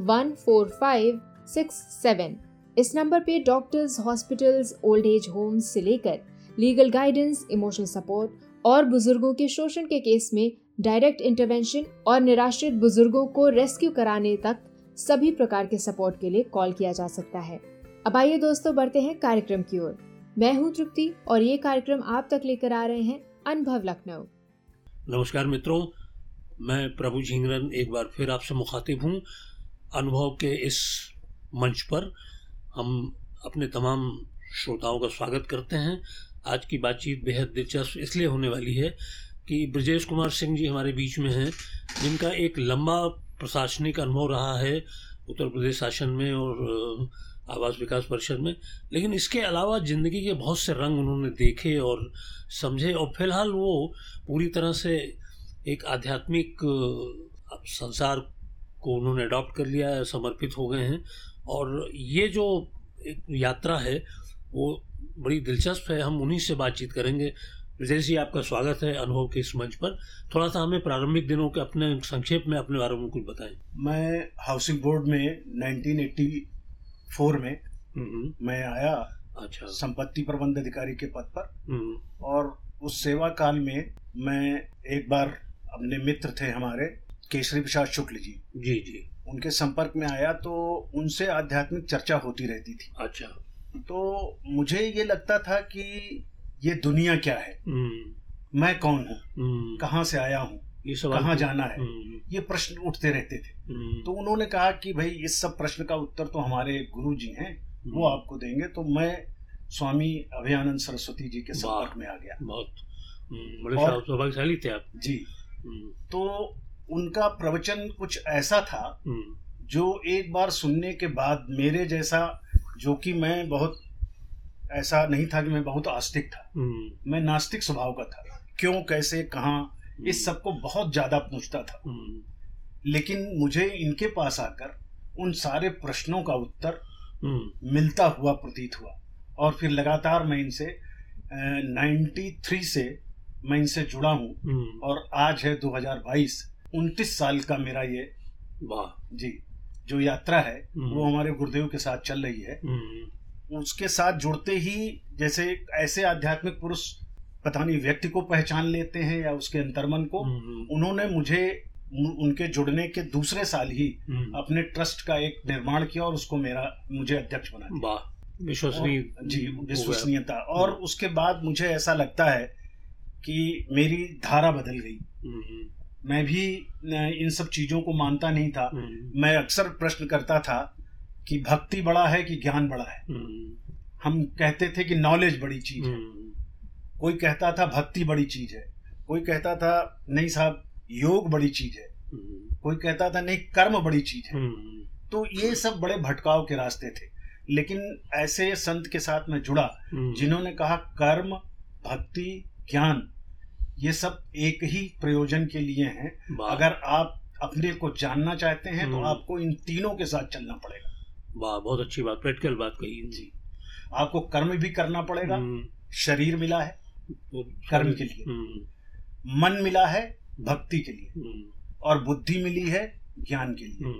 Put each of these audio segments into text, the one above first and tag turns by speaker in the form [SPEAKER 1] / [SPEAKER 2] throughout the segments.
[SPEAKER 1] One four five six seven इस number पे doctors hospitals old age homes से लेकर लीगल गाइडेंस इमोशनल सपोर्ट और बुज़ुर्गों के शोषण के केस में डायरेक्ट इंटरवेंशन और निराश्रित बुज़ुर्गों को रेस्क्यू कराने तक सभी प्रकार के सपोर्ट के लिए कॉल किया जा सकता है। अब आइए दोस्तों बढ़ते हैं कार्यक्रम की ओर। मैं हूँ तृप्ति और ये कार्यक्रम आप तक लेकर आ रहे हैं अनुभव लखनऊ।
[SPEAKER 2] नमस्कार मित्रों, मैं प्रभु झिंगरन एक बार फिर आपसे मुखातिब हूँ। अनुभव के इस मंच पर हम अपने तमाम श्रोताओं का स्वागत करते हैं। आज की बातचीत बेहद दिलचस्प इसलिए होने वाली है कि ब्रजेश कुमार सिंह जी हमारे बीच में हैं, जिनका एक लंबा प्रशासनिक अनुभव रहा है उत्तर प्रदेश शासन में और आवास विकास परिषद में। लेकिन इसके अलावा ज़िंदगी के बहुत से रंग उन्होंने देखे और समझे और फ़िलहाल वो पूरी तरह से एक आध्यात्मिक संसार को उन्होंने अडॉप्ट कर लिया है समर्पित हो गए हैं। और ये जो एक यात्रा है वो बड़ी दिलचस्प है। हम उन्हीं से बातचीत करेंगे। विजय जी आपका स्वागत है अनुभव के इस मंच पर। थोड़ा सा हमें प्रारंभिक दिनों के अपने संक्षेप में अपने बारे में कुछ बताएँ।
[SPEAKER 3] मैं हाउसिंग बोर्ड में 1984 में हम्म। मैं आया अच्छा। संपत्ति प्रबंध अधिकारी के पद पर। हम्म। और उस सेवा काल में मैं एक बार अपने मित्र थे हमारे केसरी प्रसाद शुक्ल जी।
[SPEAKER 2] जी जी।
[SPEAKER 3] उनके संपर्क में आया तो उनसे आध्यात्मिक चर्चा होती रहती थी।
[SPEAKER 2] अच्छा।
[SPEAKER 3] तो मुझे ये लगता था कि ये दुनिया क्या है? हम्म। मैं कौन हूँ? हम्म। कहाँ से आया हूँ? ये कहाँ जाना है? हम्म। ये प्रश्न उठते रहते थे। तो उन्होंने कहा कि भाई इस सब प्रश्न का उत्तर तो हमारे गुरु जी हैं वो आपको देंगे। तो मैं स्वामी अभयानंद सरस्वती जी के संपर्क में आ गया।
[SPEAKER 2] बहुत। बड़े सौभाग्यशाली थे आप।
[SPEAKER 3] जी। तो उनका प्रवचन कुछ ऐसा था हम्म। जो एक बार सुनने के बाद मेरे जैसा जो कि मैं बहुत ऐसा नहीं था कि मैं बहुत आस्तिक था। हम्म। मैं नास्तिक स्वभाव का था। क्यों कैसे कहा इस हम्म। सबको बहुत ज़्यादा पूछता था। लेकिन मुझे इनके पास आकर उन सारे प्रश्नों का उत्तर मिलता हुआ प्रतीत हुआ। और फिर लगातार मैं इनसे नाइन्टी थ्री से मैं इनसे जुड़ा हूँ। और आज है 2022 उनतीस साल का मेरा ये वाह। जी जो यात्रा है हम्म। वो हमारे गुरुदेव के साथ चल रही है। हम्म। उसके साथ जुड़ते ही जैसे ऐसे आध्यात्मिक पुरुष पता नहीं व्यक्ति को पहचान लेते हैं या उसके अंतर्मन को हम्म, उन्होंने मुझे उनके जुड़ने के दूसरे साल ही अपने ट्रस्ट का एक निर्माण किया और उसको मेरा मुझे अध्यक्ष बना
[SPEAKER 2] विश्वसनीय
[SPEAKER 3] जी विश्वसनीयता। और उसके बाद मुझे ऐसा लगता है कि मेरी धारा बदल गई। मैं भी इन सब चीज़ों को मानता नहीं था। हम्म। मैं अक्सर प्रश्न करता था कि भक्ति बड़ा है कि ज्ञान बड़ा है? हम्म। हम कहते थे कि नॉलेज बड़ी चीज़ है। हम्म। कोई कहता था भक्ति बड़ी चीज़ है। कोई कहता था नहीं साहब योग बड़ी चीज़ है। कोई कहता था नहीं कर्म बड़ी चीज़ है। तो ये सब बड़े भटकाव के रास्ते थे। लेकिन ऐसे संत के साथ मैं जुड़ा जिन्होंने कहा कर्म भक्ति ज्ञान। ये सब एक ही प्रयोजन के लिए हैं अगर आप अपने को जानना चाहते हैं तो हम्म। आपको इन तीनों के साथ चलना पड़ेगा
[SPEAKER 2] वाह बहुत अच्छी बात प्रैक्टिकल बात कही
[SPEAKER 3] जी आपको कर्म भी करना पड़ेगा हम्म। शरीर मिला है कर्म के लिए हम्म। मन मिला है भक्ति के लिए। और बुद्धि मिली है ज्ञान के लिए।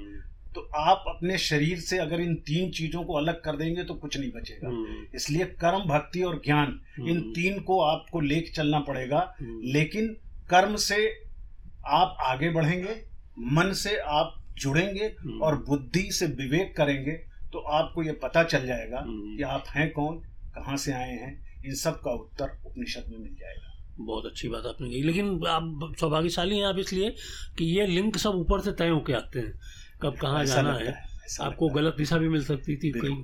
[SPEAKER 3] तो आप अपने शरीर से अगर इन तीन चीज़ों को अलग कर देंगे तो कुछ नहीं बचेगा। इसलिए कर्म भक्ति और ज्ञान इन तीन को आपको लेके चलना पड़ेगा। लेकिन कर्म से आप आगे बढ़ेंगे मन से आप जुड़ेंगे और बुद्धि से विवेक करेंगे तो आपको ये पता चल जाएगा कि आप हैं कौन कहाँ से आए हैं। इन सब का उत्तर उपनिषद में मिल जाएगा।
[SPEAKER 2] बहुत अच्छी बात आपने कही। लेकिन आप सौभाग्यशाली हैं आप इसलिए कि ये लिंक सब ऊपर से तय होके आते हैं। कब कहाँ जाना है, आपको गलत दिशा भी मिल सकती थी कहीं।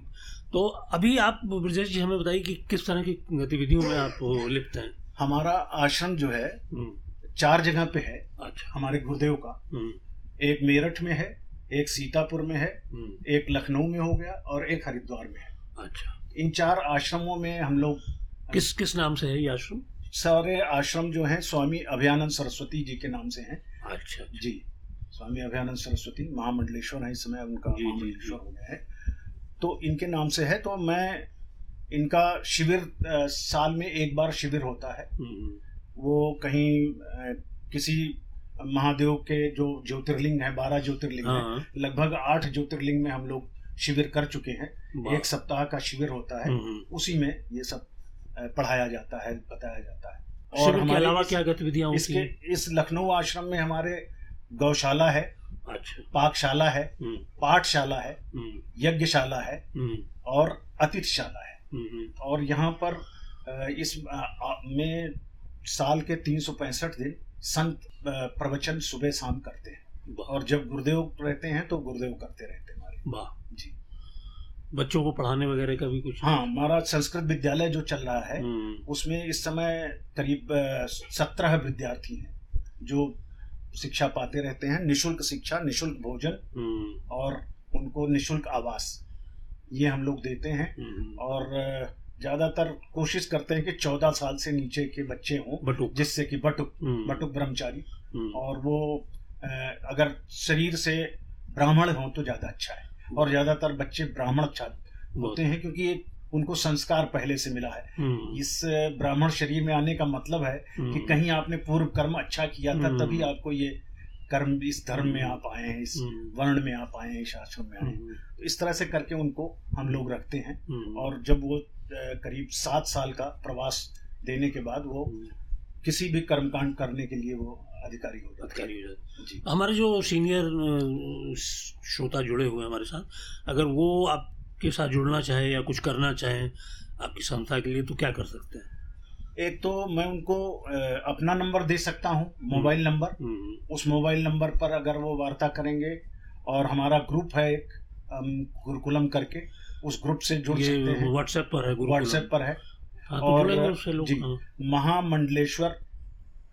[SPEAKER 2] तो अभी आप ब्रजेश जी हमें बताइए कि किस तरह की गतिविधियों में आप लिप्त हैं?
[SPEAKER 3] हमारा आश्रम जो है हम्म। चार जगह पे है अच्छा। हमारे गुरुदेव का। हम्म। एक मेरठ में है एक सीतापुर में है हम्म। एक लखनऊ में हो गया और एक हरिद्वार में है। अच्छा। इन चार आश्रमों में हम लोग
[SPEAKER 2] किस किस नाम से है ये आश्रम?
[SPEAKER 3] सारे आश्रम जो हैं स्वामी अभियानंद सरस्वती जी के नाम से हैं।
[SPEAKER 2] अच्छा, अच्छा।
[SPEAKER 3] जी। स्वामी अभयानंद सरस्वती महामंडलेश्वर है इस समय उनका महामंडलेश्वर हो गया है। तो इनके नाम से है तो मैं इनका शिविर साल में एक बार शिविर होता है। हम्म। वो कहीं किसी महादेव के जो ज्योतिर्लिंग है बारह ज्योतिर्लिंग है हाँ। लगभग आठ ज्योतिर्लिंग में हम लोग शिविर कर चुके हैं। एक सप्ताह का शिविर होता है। हम्म, हम्म। उसी में ये सब पढ़ाया जाता है बताया जाता है।
[SPEAKER 2] और हमारे अलावा क्या गतिविधियाँ
[SPEAKER 3] इसके इस लखनऊ आश्रम में हमारे गौशाला है अच्छा। पाकशाला है हम्म। पाठशाला है यज्ञशाला है और अतिथिशाला है। और यहाँ पर इस में साल के तीन सौ पैंसठ दिन संत प्रवचन सुबह शाम करते हैं। और जब गुरुदेव रहते हैं तो गुरुदेव करते रहते हैं हमारे।
[SPEAKER 2] वाह। जी। बच्चों को पढ़ाने वगैरह का भी कुछ?
[SPEAKER 3] हाँ हमारा संस्कृत विद्यालय जो चल रहा है हम्म। उसमें इस समय करीब सत्रह विद्यार्थी हैं जो शिक्षा पाते रहते हैं निशुल्क शिक्षा निशुल्क भोजन हम्म। और उनको निशुल्क आवास ये हम लोग देते हैं। हम्म। और ज़्यादातर कोशिश करते हैं कि चौदह साल से नीचे के बच्चे हों जिससे कि बटुक बटुक ब्रह्मचारी। और वो अगर शरीर से ब्राह्मण हों तो ज़्यादा अच्छा है। और ज़्यादातर बच्चे ब्राह्मण छात्र होते हैं क्योंकि एक उनको संस्कार पहले से मिला है। हम्म। इस ब्राह्मण शरीर में आने का मतलब है कि हम्म। कहीं आपने पूर्व कर्म अच्छा किया था हम्म। तभी आपको ये कर्म इस धर्म में आप आए हैं इस वर्ण में आप आए हैं इस आश्रम में आए हैं। तो इस तरह से करके उनको हम लोग रखते हैं और जब वो करीब सात साल का प्रवास देने के बाद वो किसी भी कर्मकांड करने के लिए वो अधिकारी हो जाते अधिकारी हो
[SPEAKER 2] जाते हमारे जो सीनियर श्रोता जुड़े हुए हैं हमारे साथ अगर वो आपके साथ जुड़ना चाहे या कुछ करना चाहें आपकी संस्था के लिए तो क्या कर सकते हैं
[SPEAKER 3] एक तो मैं उनको अपना नंबर दे सकता हूँ मोबाइल हम्म। नंबर हम्म। उस मोबाइल नंबर पर अगर वो वार्ता करेंगे और हमारा ग्रुप है एक गुरुकुलम करके उस ग्रुप से जुड़ सकते हैं
[SPEAKER 2] व्हाट्सएप पर है
[SPEAKER 3] व्हाट्सएप पर है हाँ, तो और जी हाँ। महामंडलेश्वर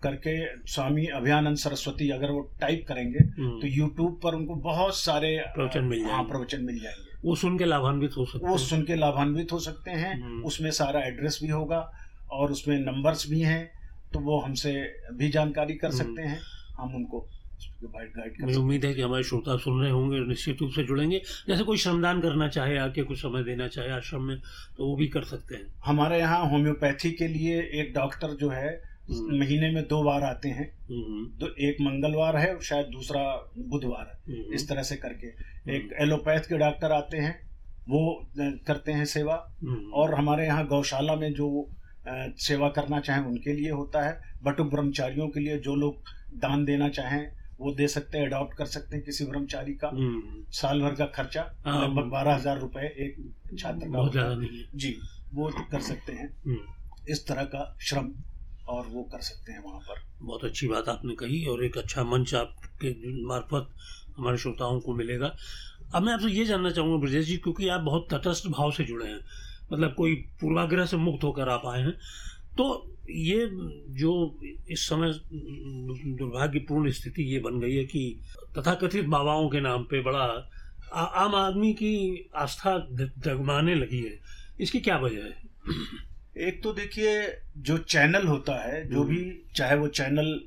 [SPEAKER 3] करके स्वामी अभियानंद सरस्वती अगर वो टाइप करेंगे हम्म। तो यूट्यूब पर उनको बहुत सारे
[SPEAKER 2] प्रवचन मिल हाँ
[SPEAKER 3] प्रवचन मिल जाएँगे
[SPEAKER 2] वो सुन के लाभान्वित हो सकते
[SPEAKER 3] वो सुन के लाभान्वित हो सकते हैं हम्म। उसमें सारा एड्रेस भी होगा और उसमें नंबर्स भी हैं तो वो हमसे भी जानकारी कर हम्म। सकते हैं हम उनको
[SPEAKER 2] मुझे उम्मीद है कि हमारे श्रोता सुन रहे होंगे निश्चित रूप से जुड़ेंगे जैसे कोई श्रमदान करना चाहे आके कुछ समय देना चाहे आश्रम में तो वो भी कर सकते हैं
[SPEAKER 3] हमारे यहाँ होम्योपैथी के लिए एक डॉक्टर जो है। महीने में दो बार आते हैं। हम्म। तो एक मंगलवार है और शायद दूसरा बुधवार है। हम्म। इस तरह से करके। एक एलोपैथ के डॉक्टर आते हैं वो करते हैं सेवा। और हमारे यहाँ गौशाला में जो सेवा करना चाहें उनके लिए होता है। बटुक ब्रह्मचारियों के लिए जो लोग दान देना चाहें वो दे सकते हैं अडॉप्ट कर सकते हैं किसी ब्रह्मचारी का। साल भर का खर्चा हाँ, लगभग बारह हज़ार रुपए एक छात्र का जी वो कर सकते हैं। इस तरह का श्रम। और वो कर सकते हैं वहाँ पर।
[SPEAKER 2] बहुत अच्छी बात आपने कही और एक अच्छा मंच आपके मार्फत हमारे श्रोताओं को मिलेगा। अब मैं आपसे ये जानना चाहूँगा ब्रजेश जी क्योंकि आप बहुत तटस्थ भाव से जुड़े हैं मतलब कोई पूर्वाग्रह से मुक्त होकर आप आए हैं तो ये जो इस समय दुर्भाग्यपूर्ण स्थिति ये बन गई है कि तथाकथित बाबाओं के नाम पे बड़ा आ, आम आदमी की आस्था जगमाने लगी है। इसकी क्या वजह है?
[SPEAKER 3] एक तो देखिए जो चैनल होता है जो हम्म। भी चाहे वो चैनल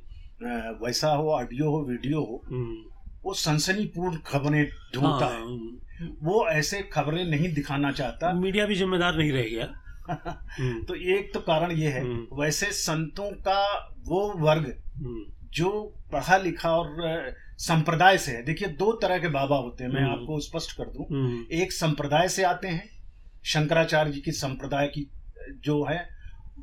[SPEAKER 3] वैसा हो ऑडियो हो वीडियो हो हम्म। वो सनसनीपूर्ण खबरें ढूंढता हाँ, है। वो ऐसे खबरें नहीं दिखाना चाहता।
[SPEAKER 2] मीडिया भी जिम्मेदार नहीं रह गया।
[SPEAKER 3] हम्म। तो एक तो कारण ये है हम्म। वैसे संतों का वो वर्ग जो पढ़ा लिखा और संप्रदाय से है। देखिए दो तरह के बाबा होते हैं मैं आपको स्पष्ट कर दूँ। एक संप्रदाय से आते हैं शंकराचार्य जी की संप्रदाय की जो है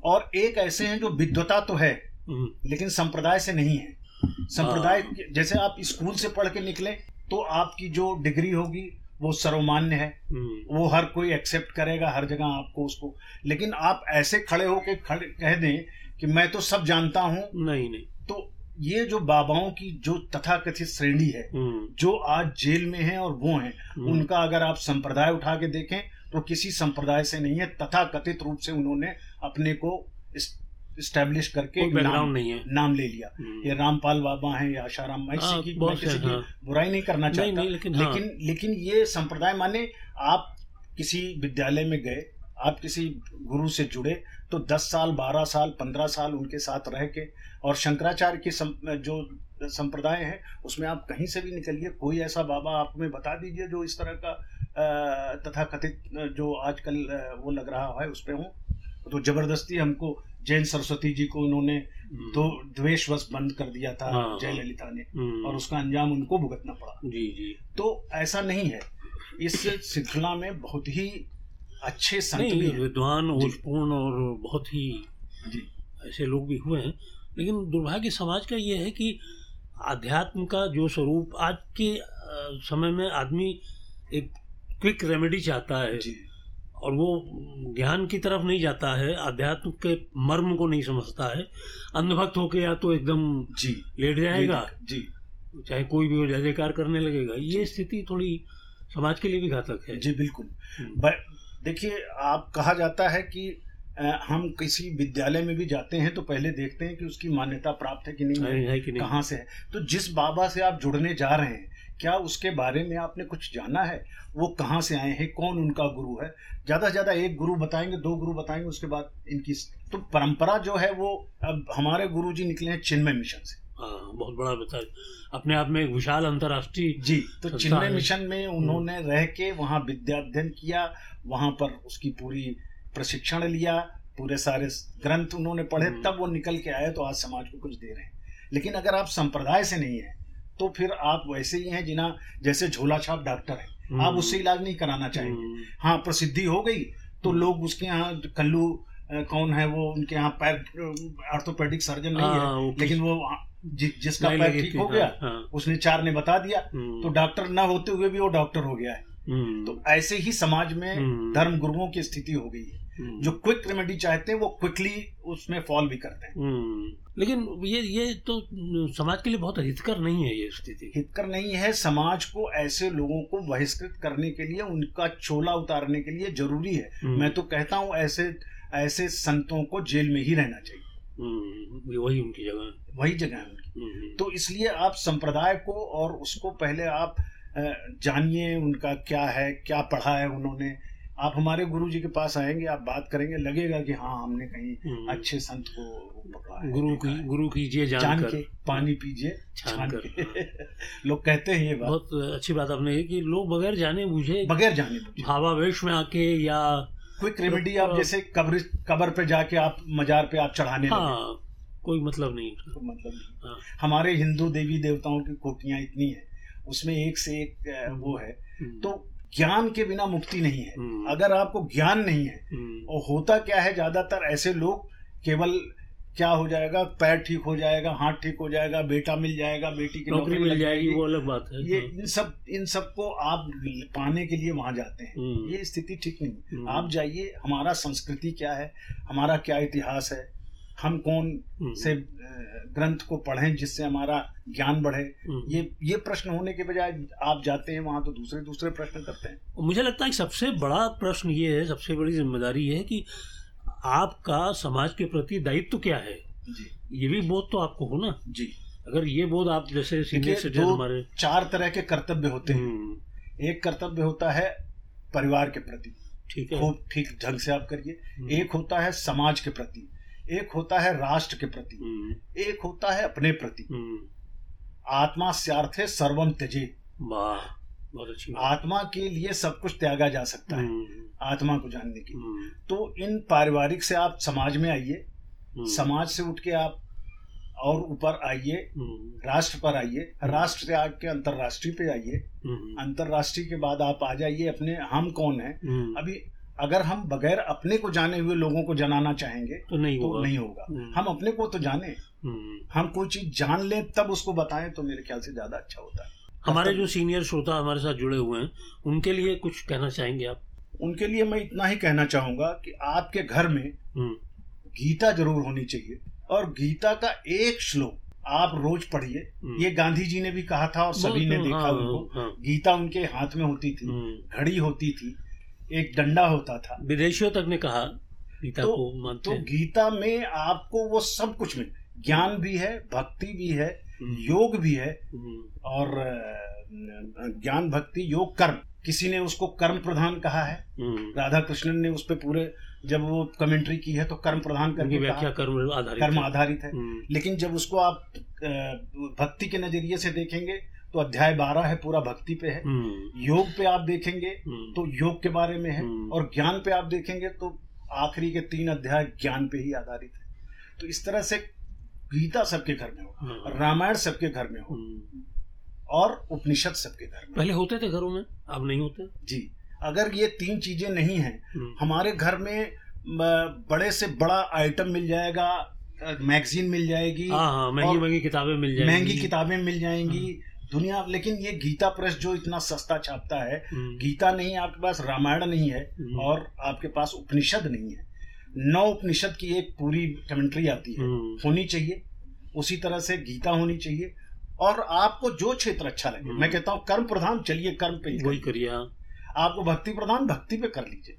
[SPEAKER 3] और एक ऐसे हैं जो विद्वता तो है लेकिन संप्रदाय से नहीं है संप्रदाय हाँ। जैसे आप स्कूल से पढ़ के निकले तो आपकी जो डिग्री होगी वो सर्वमान्य है हम्म। वो हर कोई एक्सेप्ट करेगा हर जगह आपको उसको लेकिन आप ऐसे खड़े होके खड़े कह दें कि मैं तो सब जानता हूँ
[SPEAKER 2] नहीं नहीं
[SPEAKER 3] तो ये जो बाबाओं की जो तथाकथित श्रेणी है हम्म। जो आज जेल में है और वो हैं हम्म। उनका अगर आप संप्रदाय उठा के देखें तो किसी संप्रदाय से नहीं है तथा कथित रूप से उन्होंने अपने को स्टैब्लिश करके
[SPEAKER 2] नाम नहीं है
[SPEAKER 3] नाम ले लिया हम्म। ये रामपाल बाबा हैं या आशाराम मैं हाँ, की मैं किसी की हाँ। बुराई नहीं करना चाहता नहीं, नहीं, लेकिन हाँ। लेकिन लेकिन ये संप्रदाय माने आप किसी विद्यालय में गए आप किसी गुरु से जुड़े तो 10 साल 12 साल 15 साल उनके साथ रह के और शंकराचार्य की सम, जो संप्रदाय है उसमें आप कहीं से भी निकलिए कोई ऐसा बाबा आप में बता दीजिए जो इस तरह का तथा कथित जो आजकल वो लग रहा है उस पर हूँ। तो ज़बरदस्ती हमको जैन सरस्वती जी को उन्होंने हम्म। दो द्वेषवश बंद कर दिया था हाँ। जयललिता ने हम्म। और उसका अंजाम उनको भुगतना पड़ा।
[SPEAKER 2] जी जी।
[SPEAKER 3] तो ऐसा नहीं है। इस श्रृंखला में बहुत ही अच्छे संत भी
[SPEAKER 2] विद्वान ओजपूर्ण और बहुत ही जी। ऐसे लोग भी हुए हैं। लेकिन दुर्भाग्य समाज का ये है कि आध्यात्म का जो स्वरूप आज के समय में आदमी एक क्विक रेमेडी चाहता है। जी। और वो ज्ञान की तरफ़ नहीं जाता है अध्यात्म के मर्म को नहीं समझता है। अंधभक्त होके या तो एकदम जी। लेट जाएगा। जी। चाहे कोई भी हो जय जयकार करने लगेगा। ये स्थिति थोड़ी समाज के लिए भी घातक है।
[SPEAKER 3] जी बिल्कुल। हम्म। देखिए आप कहा जाता है कि हम किसी विद्यालय में भी जाते हैं तो पहले देखते हैं कि उसकी मान्यता प्राप्त है कि नहीं है, है कि नहीं। कहाँ से है। तो जिस बाबा से आप जुड़ने जा रहे हैं क्या उसके बारे में आपने कुछ जाना है? वो कहाँ से आए हैं? कौन उनका गुरु है? ज़्यादा से ज़्यादा एक गुरु बताएँगे दो गुरु बताएँगे उसके बाद इनकी तो परंपरा जो है वो अब हमारे गुरु जी निकले हैं चिन्मय मिशन से।
[SPEAKER 2] हाँ बहुत बड़ा बता अपने आप में एक विशाल अंतर्राष्ट्रीय
[SPEAKER 3] जी तो चिन्मय मिशन में उन्होंने रह के वहाँ विद्या अध्ययन किया वहाँ पर उसकी पूरी प्रशिक्षण लिया पूरे सारे ग्रंथ उन्होंने पढ़े हम्म। तब वो निकल के आए तो आज समाज को कुछ दे रहे हैं। लेकिन अगर आप संप्रदाय से नहीं है तो फिर आप वैसे ही हैं जिना जैसे झोला छाप डॉक्टर है आप हम्म। उससे इलाज नहीं कराना चाहेंगे हम्म। हाँ प्रसिद्धि हो गई तो हम्म। लोग उसके यहाँ कल्लू कौन है वो उनके यहाँ पैर ऑर्थोपेडिक सर्जन नहीं है हाँ, लेकिन वो जि, जिसका पैर ठीक हो गया हाँ, हाँ। उसने चार ने बता दिया तो डॉक्टर न होते हुए भी वो डॉक्टर हो गया है तो ऐसे ही समाज में धर्म गुरुओं की स्थिति हो गई है। जो क्विक रेमेडी चाहते हैं वो क्विकली उसमें फॉल भी करते हैं।
[SPEAKER 2] हम्म। लेकिन ये ये तो समाज के लिए बहुत हितकर नहीं है ये स्थिति।
[SPEAKER 3] हितकर नहीं है समाज को ऐसे लोगों को बहिष्कृत करने के लिए उनका चोला उतारने के लिए ज़रूरी है। हम्म। मैं तो कहता हूँ ऐसे ऐसे संतों को जेल में ही रहना चाहिए।
[SPEAKER 2] वही उनकी जगह
[SPEAKER 3] वही जगह है उनकी। तो इसलिए आप संप्रदाय को और उसको पहले आप जानिए उनका क्या है क्या पढ़ा है उन्होंने। आप हमारे गुरु जी के पास आएँगे आप बात करेंगे लगेगा कि हाँ हमने कहीं हम्म। अच्छे संत को
[SPEAKER 2] गुरु की गुरु कीजिए जान, जान के
[SPEAKER 3] पानी पीजिए छान के। लोग कहते हैं ये बात।
[SPEAKER 2] बहुत अच्छी बात आपने कि लोग बगैर जाने बुझे।
[SPEAKER 3] बगैर जाने बुझे।
[SPEAKER 2] भावावेश में आके या
[SPEAKER 3] क्विक रेमेडी आप जैसे कब्र कब्र पे जाके आप मजार पे आप चढ़ाने
[SPEAKER 2] हाँ कोई मतलब नहीं।
[SPEAKER 3] कोई मतलब नहीं। हाँ। हमारे हिंदू देवी देवताओं की कोटियाँ इतनी है उसमें एक से एक वो है। हम्म। तो ज्ञान के बिना मुक्ति नहीं है हम्म। अगर आपको ज्ञान नहीं है हम्म। और होता क्या है ज़्यादातर ऐसे लोग केवल क्या हो जाएगा पैर ठीक हो जाएगा हाथ ठीक हो जाएगा बेटा मिल जाएगा बेटी की
[SPEAKER 2] नौकरी मिल जाएगी वो अलग बात है
[SPEAKER 3] ये हाँ। इन सब इन सबको आप पाने के लिए वहाँ जाते हैं हम्म। ये स्थिति ठीक नहीं आप जाइए हमारा संस्कृति क्या है हमारा क्या इतिहास है हम कौन। से ग्रंथ को पढ़ें जिससे हमारा ज्ञान बढ़े। हम्म। ये ये प्रश्न होने के बजाय आप जाते हैं वहाँ तो दूसरे दूसरे प्रश्न करते हैं।
[SPEAKER 2] मुझे लगता है कि सबसे बड़ा प्रश्न ये है सबसे बड़ी ज़िम्मेदारी ये है कि आपका समाज के प्रति दायित्व क्या है? जी। ये भी बोध तो आपको हो ना?
[SPEAKER 3] जी।
[SPEAKER 2] अगर ये बोध आप जैसे सीनियर सिटीजन हमारे
[SPEAKER 3] चार तरह के कर्तव्य होते हैं। हम्म। एक कर्तव्य होता है परिवार के प्रति। ठीक है। खूब ठीक ढंग से आप करिए। एक होता है समाज के प्रति। एक होता है राष्ट्र के प्रति हम्म। एक होता है अपने प्रति। हम्म। आत्मा स्यार्थे सर्वम त्यजे।
[SPEAKER 2] बहुत अच्छी
[SPEAKER 3] आत्मा के लिए सब कुछ त्यागा जा सकता है हम्म। आत्मा को जानने के लिए। तो इन पारिवारिक से आप समाज में आइए समाज से उठ के आप और ऊपर आइए राष्ट्र पर आइए राष्ट्र से आके अंतरराष्ट्रीय पे आइए। अंतरराष्ट्रीय के बाद आप आ जाइए अपने हम कौन है? अभी अगर हम बगैर अपने को जाने हुए लोगों को जनाना चाहेंगे
[SPEAKER 2] तो नहीं
[SPEAKER 3] तो
[SPEAKER 2] होगा।
[SPEAKER 3] नहीं होगा। हम्म। हम अपने को तो जाने। हम्म। हम कोई चीज़ जान ले तब उसको बताएँ तो मेरे ख्याल से ज़्यादा अच्छा होता है।
[SPEAKER 2] हमारे जो सीनियर श्रोता हमारे साथ जुड़े हुए हैं उनके लिए कुछ कहना चाहेंगे आप?
[SPEAKER 3] उनके लिए मैं इतना ही कहना चाहूँगा कि आपके घर में हम्म। गीता ज़रूर होनी चाहिए। और गीता का एक श्लोक आप रोज पढ़िए। ये गांधी जी ने भी कहा था और सभी ने देखा हाँ, उनको। हाँ, गीता उनके हाथ में होती थी घड़ी होती थी। एक डंडा होता था।
[SPEAKER 2] विदेशियों तक ने कहा
[SPEAKER 3] गीता तो, को मानते तो गीता में आपको वो सब कुछ मिल ज्ञान भी है भक्ति भी है हम्म। योग भी है हम्म। और ज्ञान भक्ति योग कर्म। किसी ने उसको कर्म प्रधान कहा है? हम्म। राधा कृष्णन ने उस पर पूरे जब वो कमेंट्री की है तो कर्म प्रधान करके
[SPEAKER 2] व्याख्या कर्म आधारित
[SPEAKER 3] कर्म आधारित है। लेकिन जब उसको आप भक्ति के नज़रिए से देखेंगे तो अध्याय बारह है पूरा भक्ति पे है। हम्म। योग पे आप देखेंगे हम्म। तो योग के बारे में है हम्म। और ज्ञान पे आप देखेंगे तो आखिरी के तीन अध्याय ज्ञान पे ही आधारित है। तो इस तरह से गीता सबके घर में हो रामायण सबके घर में हो और उपनिषद सबके घर में
[SPEAKER 2] पहले होते थे घरों में अब नहीं होते?
[SPEAKER 3] जी अगर ये तीन चीज़ें नहीं हैं हमारे घर में बड़े से बड़ा आइटम मिल जाएगा मैगजीन मिल जाएगी
[SPEAKER 2] हाँ, हाँ, महँगी महँगी किताबें मिल जाएँगी।
[SPEAKER 3] महँगी किताबें मिल जाएँगी दुनिया लेकिन ये गीता प्रेस जो इतना सस्ता छापता है हम्म। गीता नहीं आपके पास रामायण नहीं है हम्म। और आपके पास उपनिषद नहीं है। नौ उपनिषद की एक पूरी कमेंट्री आती है। हम्म। होनी चाहिए उसी तरह से गीता होनी चाहिए और आपको जो क्षेत्र अच्छा लगे। मैं कहता हूँ कर्म प्रधान चलिए कर्म पे
[SPEAKER 2] वही करिए। हाँ।
[SPEAKER 3] आपको भक्ति प्रधान भक्ति पे कर लीजिए।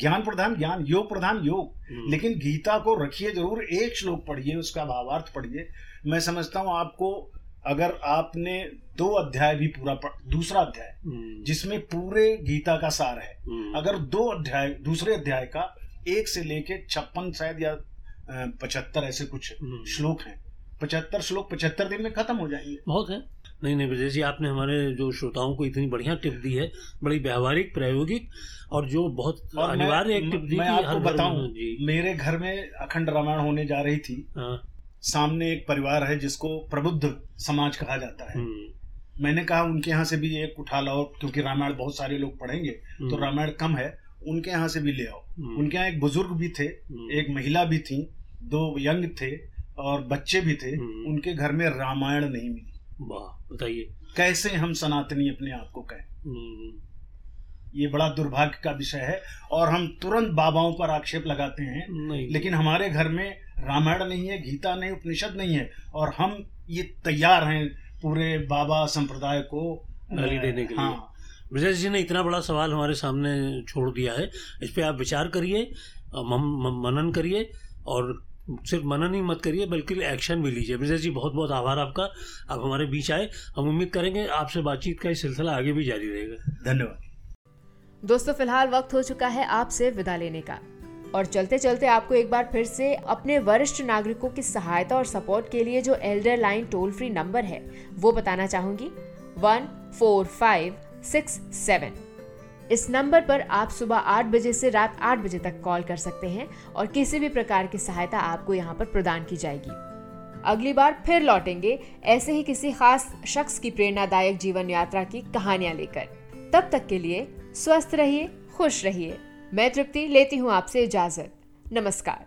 [SPEAKER 3] ज्ञान प्रधान ज्ञान योग प्रधान योग। लेकिन गीता को रखिए ज़रूर एक श्लोक पढ़िए उसका भावार्थ पढ़िए। मैं समझता हूँ आपको अगर आपने दो अध्याय भी पूरा पढ़ दूसरा अध्याय हम्म। जिसमें पूरे गीता का सार है हम्म। अगर दो अध्याय दूसरे अध्याय का एक से लेके छप्पन शायद या पचहत्तर ऐसे कुछ हम्म। श्लोक हैं पचहत्तर श्लोक पचहत्तर दिन में खत्म हो जाएँगे
[SPEAKER 2] बहुत है नहीं नहीं विजय जी आपने हमारे जो श्रोताओं को इतनी बढ़िया टिप दी है बड़ी व्यवहारिक प्रायोगिक और जो बहुत अनिवार्य एक टिप दी
[SPEAKER 3] मैं आपको बताऊँ मेरे घर में अखंड रामायण होने जा रही थी हाँ। सामने एक परिवार है जिसको प्रबुद्ध समाज कहा जाता है। हम्म। मैंने कहा उनके यहाँ से भी एक उठा लाओ क्योंकि रामायण बहुत सारे लोग पढ़ेंगे तो हम्म। रामायण कम है उनके यहाँ से भी ले आओ। हम्म। उनके यहाँ एक बुज़ुर्ग भी थे एक महिला भी थी दो यंग थे और बच्चे भी थे उनके घर में रामायण नहीं मिली।
[SPEAKER 2] वाह बताइए।
[SPEAKER 3] कैसे हम सनातनी अपने आप को कहें? ये बड़ा दुर्भाग्य का विषय है और हम तुरंत बाबाओं पर आक्षेप लगाते हैं लेकिन हमारे घर में रामायण नहीं है गीता नहीं उपनिषद नहीं है और हम ये तैयार हैं पूरे बाबा संप्रदाय को
[SPEAKER 2] बलि देने के लिए। हाँ। विजय जी ने इतना बड़ा सवाल हमारे सामने छोड़ दिया है इस पर आप विचार करिए मनन करिए और सिर्फ़ मनन ही मत करिए बल्कि एक्शन भी लीजिए। विजय जी बहुत बहुत आभार आपका आप हमारे बीच आए हम उम्मीद करेंगे आपसे बातचीत का ये सिलसिला आगे भी जारी रहेगा।
[SPEAKER 3] धन्यवाद।
[SPEAKER 1] दोस्तों फ़िलहाल वक्त हो चुका है आपसे विदा लेने का। और चलते चलते आपको एक बार फिर से अपने वरिष्ठ नागरिकों की सहायता और सपोर्ट के लिए जो elder line toll free number है, वो बताना चाहूँगी। One four five six seven. इस नंबर पर आप सुबह आठ बजे से रात आठ बजे तक कॉल कर सकते हैं और किसी भी प्रकार की सहायता आपको यहाँ पर प्रदान की जाएगी। अगली बार फिर लौटेंगे ऐसे ही किसी खास शख्स की प्रेरणादायक जीवन यात्रा की कहानियाँ लेकर। तब तक के लिए स्वस्थ रहिए, खुश रहिए। मैं तृप्ति लेती हूँ आपसे इजाज़त। नमस्कार।